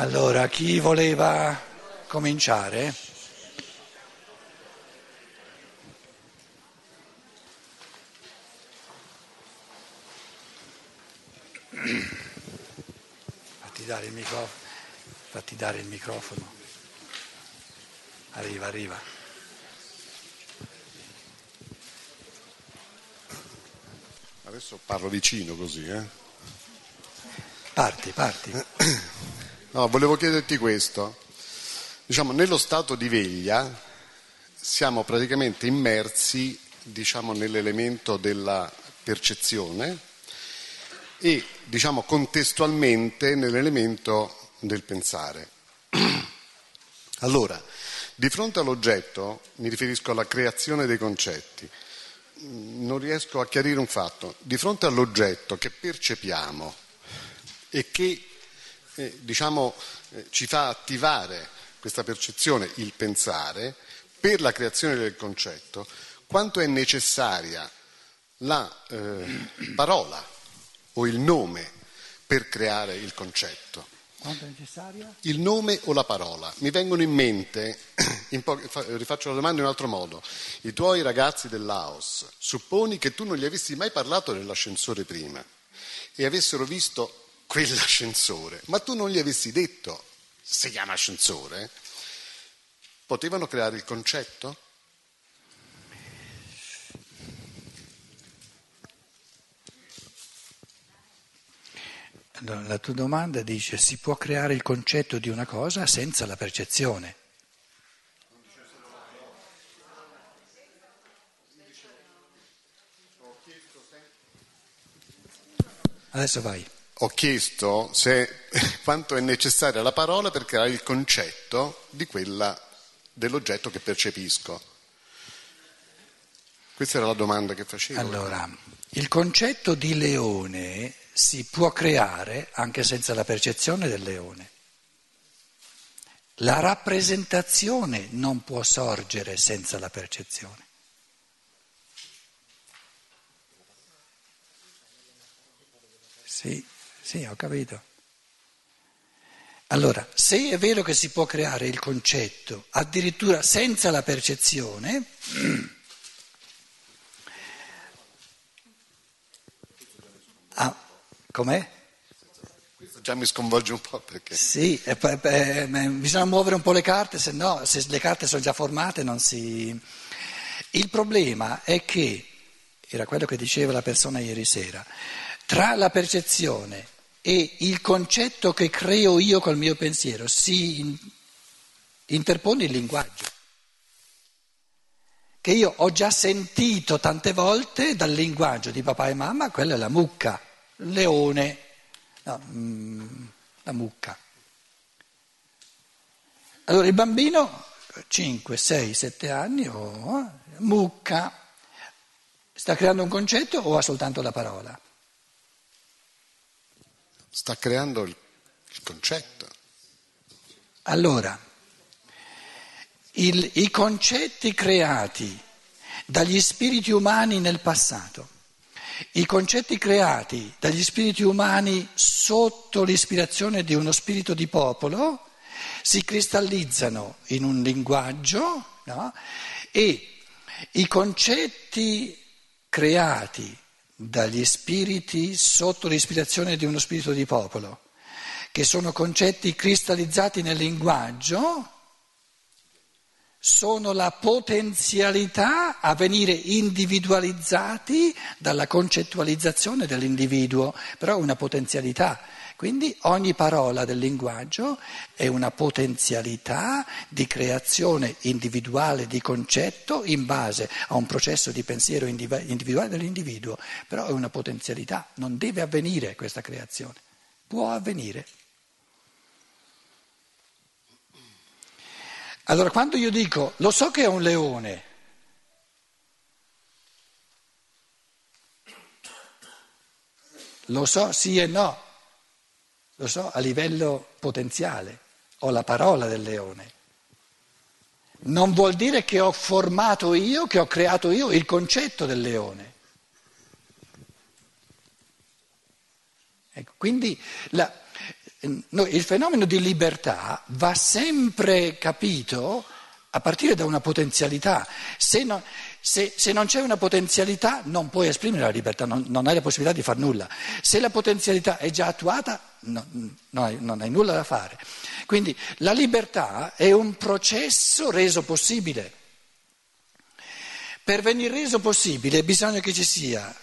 Allora, chi voleva cominciare? Fatti dare il microfono. Fatti dare il microfono. Arriva, arriva. Adesso parlo vicino così, eh? Parti, parti. No, volevo chiederti questo. Diciamo, nello stato di veglia siamo praticamente immersi, diciamo, nell'elemento della percezione e, diciamo, contestualmente nell'elemento del pensare. Allora, di fronte all'oggetto, mi riferisco alla creazione dei concetti, non riesco a chiarire un fatto. Di fronte all'oggetto che percepiamo e che eh, diciamo, eh, ci fa attivare questa percezione, il pensare, per la creazione del concetto, quanto è necessaria la eh, parola o il nome per creare il concetto. Quanto è necessaria? Il nome o la parola. Mi vengono in mente, in po- rifaccio la domanda in un altro modo, i tuoi ragazzi del Laos, supponi che tu non gli avessi mai parlato dell'ascensore prima e avessero visto quell'ascensore, ma tu non gli avessi detto si chiama ascensore, potevano creare il concetto? La tua domanda dice si può creare il concetto di una cosa senza la percezione. Adesso vai. Ho chiesto se, quanto è necessaria la parola per creare il concetto quella, dell'oggetto che percepisco. Questa era la domanda che facevo. Allora, il concetto di leone si può creare anche senza la percezione del leone. La rappresentazione non può sorgere senza la percezione. Sì, sì, ho capito. Allora, se è vero che si può creare il concetto addirittura senza la percezione, ah, com'è? Questo già mi sconvolge un po' perché... Sì, eh, eh, bisogna muovere un po' le carte, se no, se le carte sono già formate non si... Il problema è che, era quello che diceva la persona ieri sera, tra la percezione e il concetto che creo io col mio pensiero si interpone il linguaggio, che io ho già sentito tante volte dal linguaggio di papà e mamma, quella è la mucca, il leone, no, mm, la mucca. Allora il bambino, 5, 6, 7 anni, oh, mucca, sta creando un concetto o ha soltanto la parola? Sta creando il, il concetto. Allora, il, i concetti creati dagli spiriti umani nel passato, i concetti creati dagli spiriti umani sotto l'ispirazione di uno spirito di popolo, si cristallizzano in un linguaggio no? e i concetti creati dagli spiriti sotto l'ispirazione di uno spirito di popolo, che sono concetti cristallizzati nel linguaggio, sono la potenzialità a venire individualizzati dalla concettualizzazione dell'individuo, però è una potenzialità. Quindi ogni parola del linguaggio è una potenzialità di creazione individuale di concetto in base a un processo di pensiero individuale dell'individuo, però è una potenzialità, non deve avvenire questa creazione, può avvenire. Allora quando io dico lo so che è un leone, lo so sì e no, lo so a livello potenziale, ho la parola del leone. Non vuol dire che ho formato io, che ho creato io il concetto del leone. Ecco, quindi la, No, il fenomeno di libertà va sempre capito a partire da una potenzialità. Se non, se, se non c'è una potenzialità non puoi esprimere la libertà, non, non, hai la possibilità di fare nulla. Se la potenzialità è già attuata no, non, hai, non hai nulla da fare. Quindi la libertà è un processo reso possibile. Per venire reso possibile bisogna che ci sia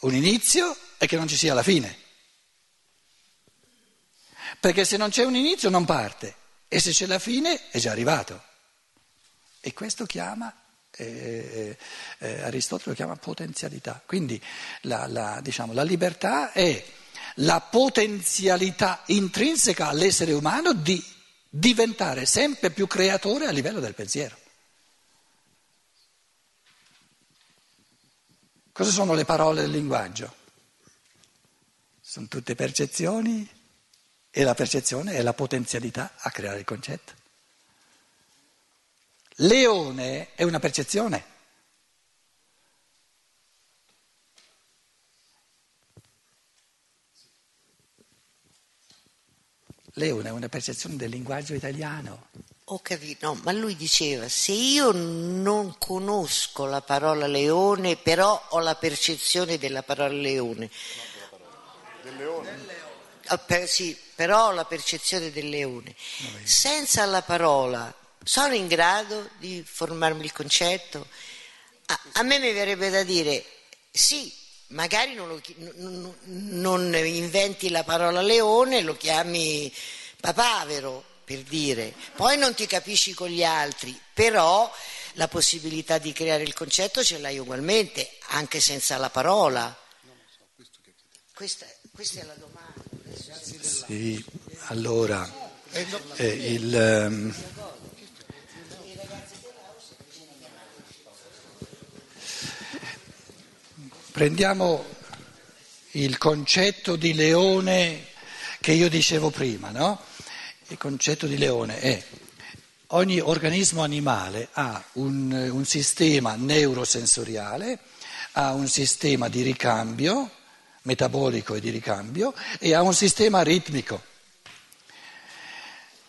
un inizio e che non ci sia la fine. Perché se non c'è un inizio non parte e se c'è la fine è già arrivato. E questo chiama, eh, eh, Aristotele lo chiama potenzialità. Quindi la, la, diciamo, la libertà è la potenzialità intrinseca all'essere umano di diventare sempre più creatore a livello del pensiero. Cosa sono le parole del linguaggio? Sono tutte percezioni e la percezione è la potenzialità a creare il concetto. Leone è una percezione. Leone è una percezione del linguaggio italiano. Ho capito, no, ma lui diceva, se io non conosco la parola leone, però ho la percezione della parola leone. Del leone? Ah, sì, però ho la percezione del leone. Senza la parola sono in grado di formarmi il concetto? A, a me mi verrebbe da dire sì, magari non, lo, non, non, inventi la parola leone, lo chiami papavero per dire, poi non ti capisci con gli altri, però la possibilità di creare il concetto ce l'hai ugualmente, anche senza la parola. Questa, questa è la domanda. Sì, allora, eh, il, prendiamo il concetto di leone che io dicevo prima, no? Il concetto di leone è ogni organismo animale ha un, un sistema neurosensoriale, ha un sistema di ricambio, metabolico e di ricambio e ha un sistema ritmico.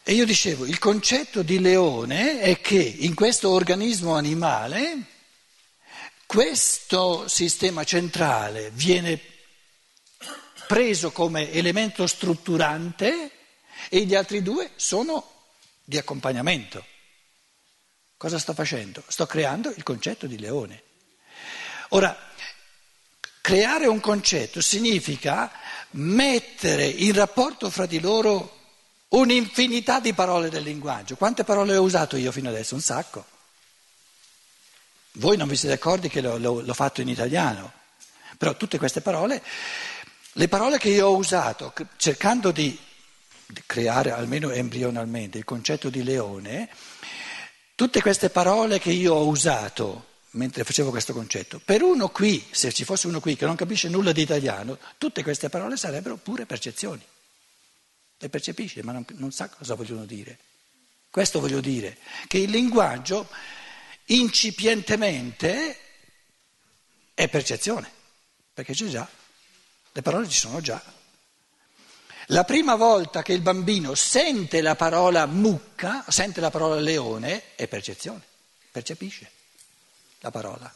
E io dicevo, il concetto di leone è che in questo organismo animale questo sistema centrale viene preso come elemento strutturante e gli altri due sono di accompagnamento. Cosa sto facendo? Sto creando il concetto di leone. Ora, Creare un concetto significa mettere in rapporto fra di loro un'infinità di parole del linguaggio. Quante parole ho usato io fino adesso? Un sacco. Voi non vi siete accorti che l'ho, l'ho, fatto in italiano, però tutte queste parole, le parole che io ho usato cercando di, di creare almeno embrionalmente il concetto di leone, tutte queste parole che io ho usato mentre facevo questo concetto. Per uno qui, se ci fosse uno qui che non capisce nulla di italiano, tutte queste parole sarebbero pure percezioni. Le percepisce, ma non, non sa cosa vogliono dire. Questo voglio dire, che il linguaggio incipientemente è percezione, perché c'è già, le parole ci sono già. La prima volta che il bambino sente la parola mucca, sente la parola leone, è percezione, percepisce la parola.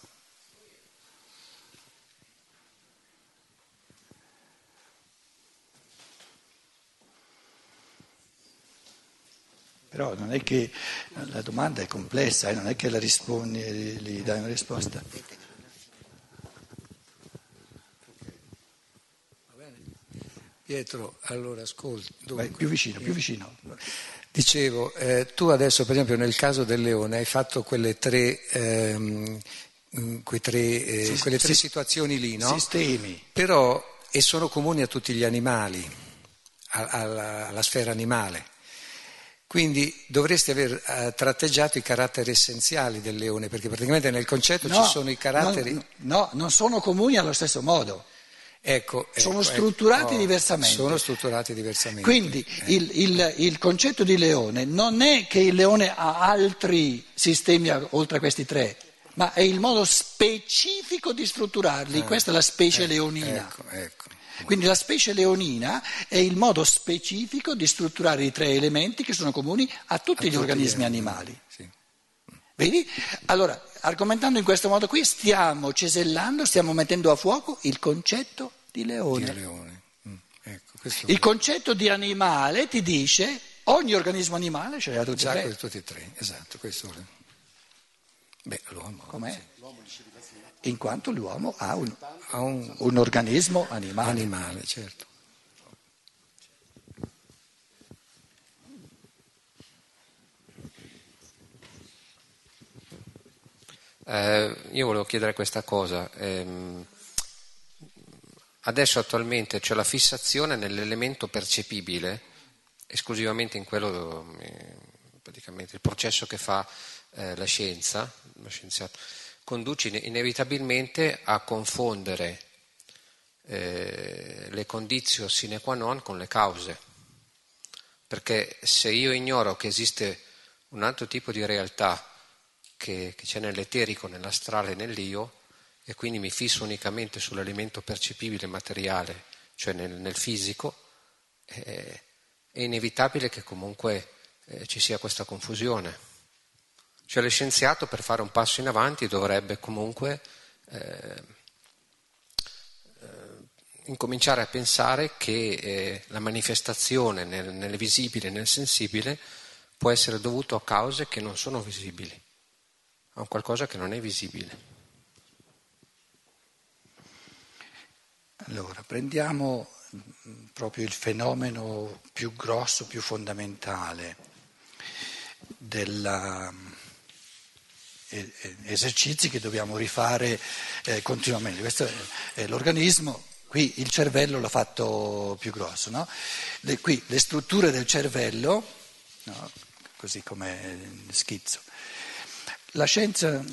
Però non è che la domanda è complessa, eh, non è che la rispondi e gli dai una risposta. Pietro, allora ascolti. Vai, più vicino, più vicino. Dicevo, eh, tu adesso per esempio nel caso del leone hai fatto quelle tre, ehm, mm, tre, eh, quelle tre situazioni lì, no? Sistemi. Però, e sono comuni a tutti gli animali, alla, alla sfera animale. Quindi dovresti aver uh, tratteggiato i caratteri essenziali del leone, perché praticamente nel concetto no, ci sono i caratteri. No, no, non sono comuni allo stesso modo. Ecco, sono ecco, strutturati ecco, diversamente. Sono strutturati diversamente. Quindi eh. il, il, il, concetto di leone non è che il leone ha altri sistemi oltre a questi tre, ma è il modo specifico di strutturarli. Eh, Questa è la specie ecco, leonina. Ecco, ecco. Quindi la specie leonina è il modo specifico di strutturare i tre elementi che sono comuni a tutti a gli tutti organismi gli animali. Sì. Vedi? Allora, argomentando in questo modo qui, stiamo cesellando, stiamo mettendo a fuoco il concetto di leone. Di leone. Mm, ecco, il concetto di animale ti dice ogni organismo animale ce l'ha tutti e tre. tutti e tre, esatto, questo vuole. Beh, l'uomo. Com'è? Sì. In quanto l'uomo ha un, ha un, un organismo animale. Animale, certo. Eh, io volevo chiedere questa cosa. Eh, adesso attualmente c'è la fissazione nell'elemento percepibile, esclusivamente in quello, eh, praticamente il processo che fa eh, la scienza, lo scienziato, conduce inevitabilmente a confondere eh, le condizioni sine qua non con le cause. Perché se io ignoro che esiste un altro tipo di realtà, che, che c'è nell'eterico, nell'astrale, nell'io, e quindi mi fisso unicamente sull'elemento percepibile materiale, cioè nel, nel fisico, eh, è inevitabile che comunque eh, ci sia questa confusione. Cioè lo scienziato per fare un passo in avanti dovrebbe comunque eh, eh incominciare a pensare che eh, la manifestazione nel, nel visibile e nel sensibile può essere dovuta a cause che non sono visibili a un qualcosa che non è visibile. Allora, prendiamo proprio il fenomeno più grosso, più fondamentale degli esercizi che dobbiamo rifare eh, continuamente. Questo è l'organismo, qui il cervello l'ha fatto più grosso, no? le, qui le strutture del cervello, no? così come schizzo, la scienza,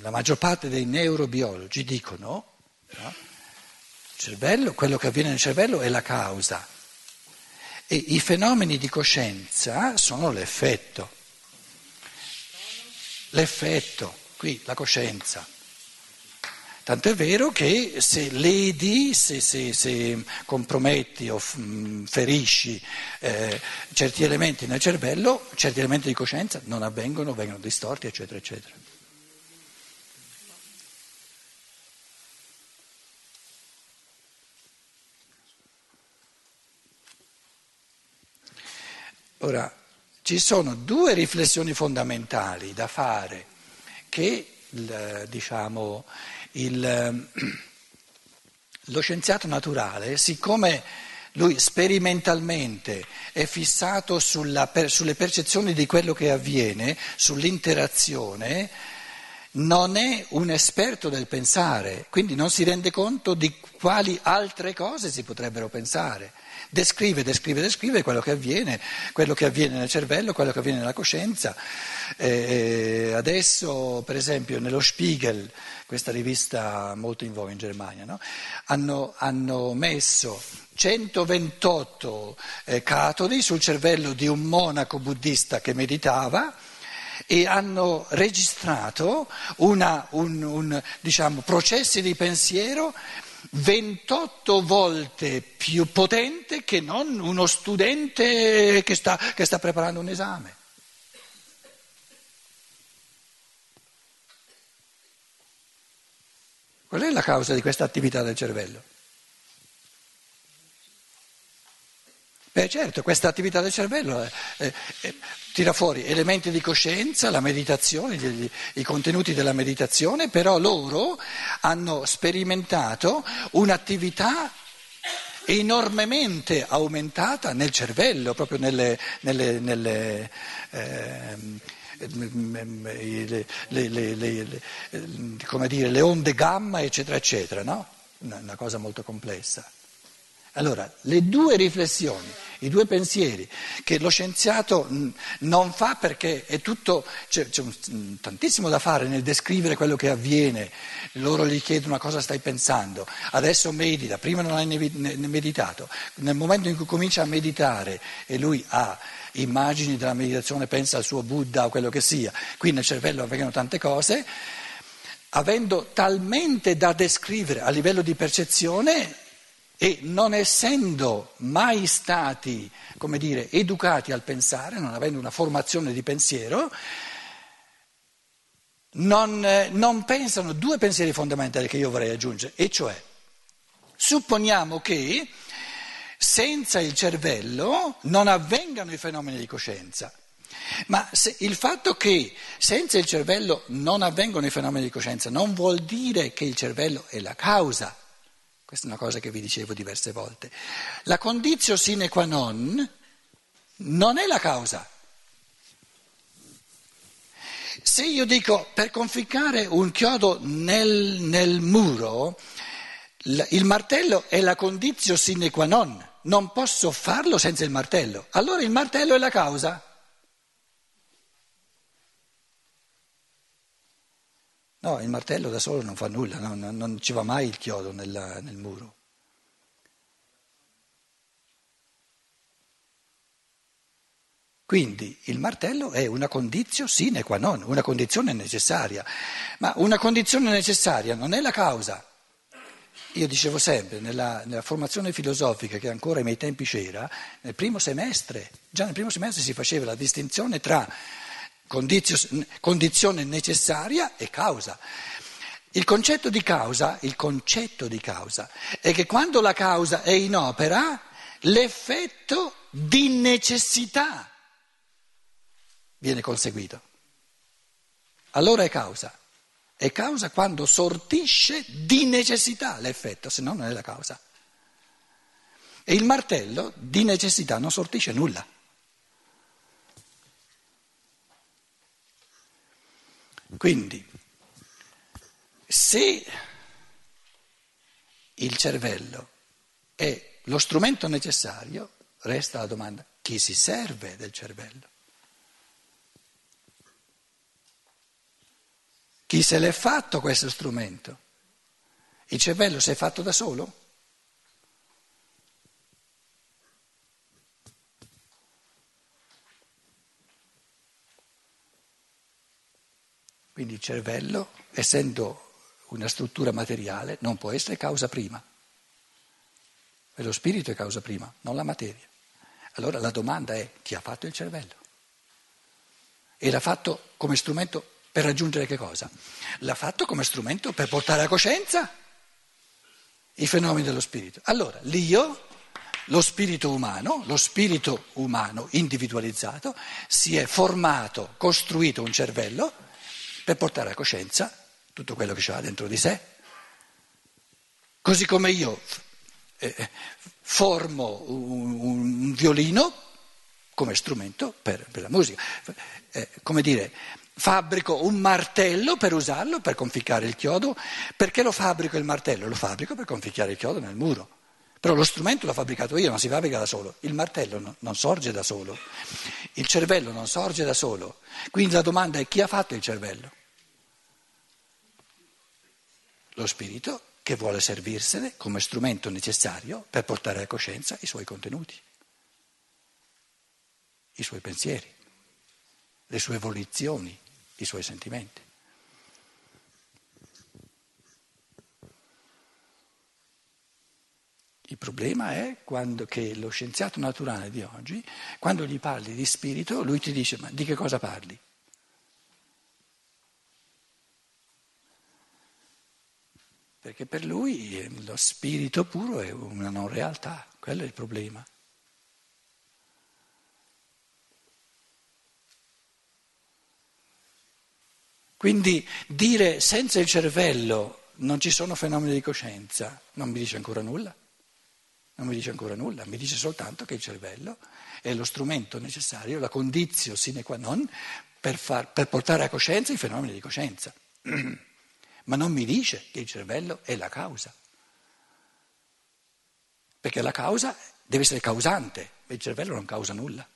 la maggior parte dei neurobiologi dicono, no? cervello, quello che avviene nel cervello è la causa e i fenomeni di coscienza sono l'effetto. L'effetto, qui la coscienza. Tanto è vero che se ledi, se, se, se comprometti o ferisci eh, certi elementi nel cervello, certi elementi di coscienza non avvengono, vengono distorti, eccetera, eccetera. Ora, ci sono due riflessioni fondamentali da fare che, diciamo, il, lo scienziato naturale, siccome lui sperimentalmente è fissato sulla, sulle percezioni di quello che avviene, sull'interazione, non è un esperto del pensare, quindi non si rende conto di quali altre cose si potrebbero pensare. Descrive, descrive, descrive quello che avviene, quello che avviene nel cervello, quello che avviene nella coscienza. Eh, adesso, per esempio, nello Spiegel, questa rivista molto in voga in Germania, no? hanno, hanno, messo 128 eh, catodi sul cervello di un monaco buddista che meditava e hanno registrato una, un, un, diciamo, processi di pensiero 28 volte più potente che non uno studente che sta, che sta preparando un esame. Qual è la causa di questa attività del cervello? Beh certo, questa attività del cervello eh, eh, eh, tira fuori elementi di coscienza, la meditazione, gli, i contenuti della meditazione, però loro hanno sperimentato un'attività enormemente aumentata nel cervello, proprio nelle, nelle, nelle ehm, le, le, le, come dire, le onde gamma, eccetera, eccetera, no? Una cosa molto complessa. Allora, le due riflessioni, i due pensieri che lo scienziato non fa perché è tutto, c'è, c'è un, tantissimo da fare nel descrivere quello che avviene, loro gli chiedono a cosa stai pensando, adesso medita, prima non hai meditato, nel momento in cui comincia a meditare e lui ha immagini della meditazione, pensa al suo Buddha o quello che sia, qui nel cervello avvengono tante cose, avendo talmente da descrivere a livello di percezione e non essendo mai stati, come dire, educati al pensare, non avendo una formazione di pensiero, non, non pensano due pensieri fondamentali che io vorrei aggiungere, e cioè, supponiamo che senza il cervello non avvengano i fenomeni di coscienza. Ma il fatto che senza il cervello non avvengono i fenomeni di coscienza non vuol dire che il cervello è la causa. Questa è una cosa che vi dicevo diverse volte. La condizione sine qua non non è la causa. Se io dico per conficcare un chiodo nel, nel muro, il martello è la condizione sine qua non, non posso farlo senza il martello. Allora il martello è la causa. No, il martello da solo non fa nulla, no, non, non ci va mai il chiodo nella, nel muro. Quindi il martello è una condizione sine qua non, una condizione necessaria, ma una condizione necessaria non è la causa. Io dicevo sempre, nella, nella, formazione filosofica che ancora ai miei tempi c'era, nel primo semestre, già nel primo semestre si faceva la distinzione tra condizione necessaria e causa. Il concetto di causa, il concetto di causa è che quando la causa è in opera, l'effetto di necessità viene conseguito. Allora è causa. È causa quando sortisce di necessità l'effetto, se no non è la causa. E il martello di necessità non sortisce nulla. Quindi, se il cervello è lo strumento necessario, resta la domanda, chi si serve del cervello? Chi se l'è fatto questo strumento? Il cervello si è fatto da solo? Quindi il cervello, essendo una struttura materiale, non può essere causa prima. E lo spirito è causa prima, non la materia. Allora la domanda è chi ha fatto il cervello? E l'ha fatto come strumento per raggiungere che cosa? L'ha fatto come strumento per portare a coscienza i fenomeni dello spirito. Allora l'io, lo spirito umano, lo spirito umano individualizzato, si è formato, costruito un cervello per portare a coscienza tutto quello che c'è dentro di sé. Così come io eh, formo un, un, violino come strumento per, per la musica, eh, come dire, fabbrico un martello per usarlo per conficcare il chiodo. Perché lo fabbrico il martello? Lo fabbrico per conficcare il chiodo nel muro. Però lo strumento l'ho fabbricato io, non si fabbrica da solo. Il martello no, non sorge da solo, il cervello non sorge da solo. Quindi la domanda è chi ha fatto il cervello? lo spirito che vuole servirsene come strumento necessario per portare a coscienza i suoi contenuti, i suoi pensieri, le sue volizioni, i suoi sentimenti. Il problema è quando, che lo scienziato naturale di oggi, quando gli parli di spirito, lui ti dice ma di che cosa parli? perché per lui lo spirito puro è una non realtà, quello è il problema. Quindi dire senza il cervello non ci sono fenomeni di coscienza non mi dice ancora nulla. Non mi dice ancora nulla, mi dice soltanto che il cervello è lo strumento necessario, la condizione sine qua non per, far, per portare a coscienza i fenomeni di coscienza. ma non mi dice che il cervello è la causa. Perché la causa deve essere causante, il cervello non causa nulla.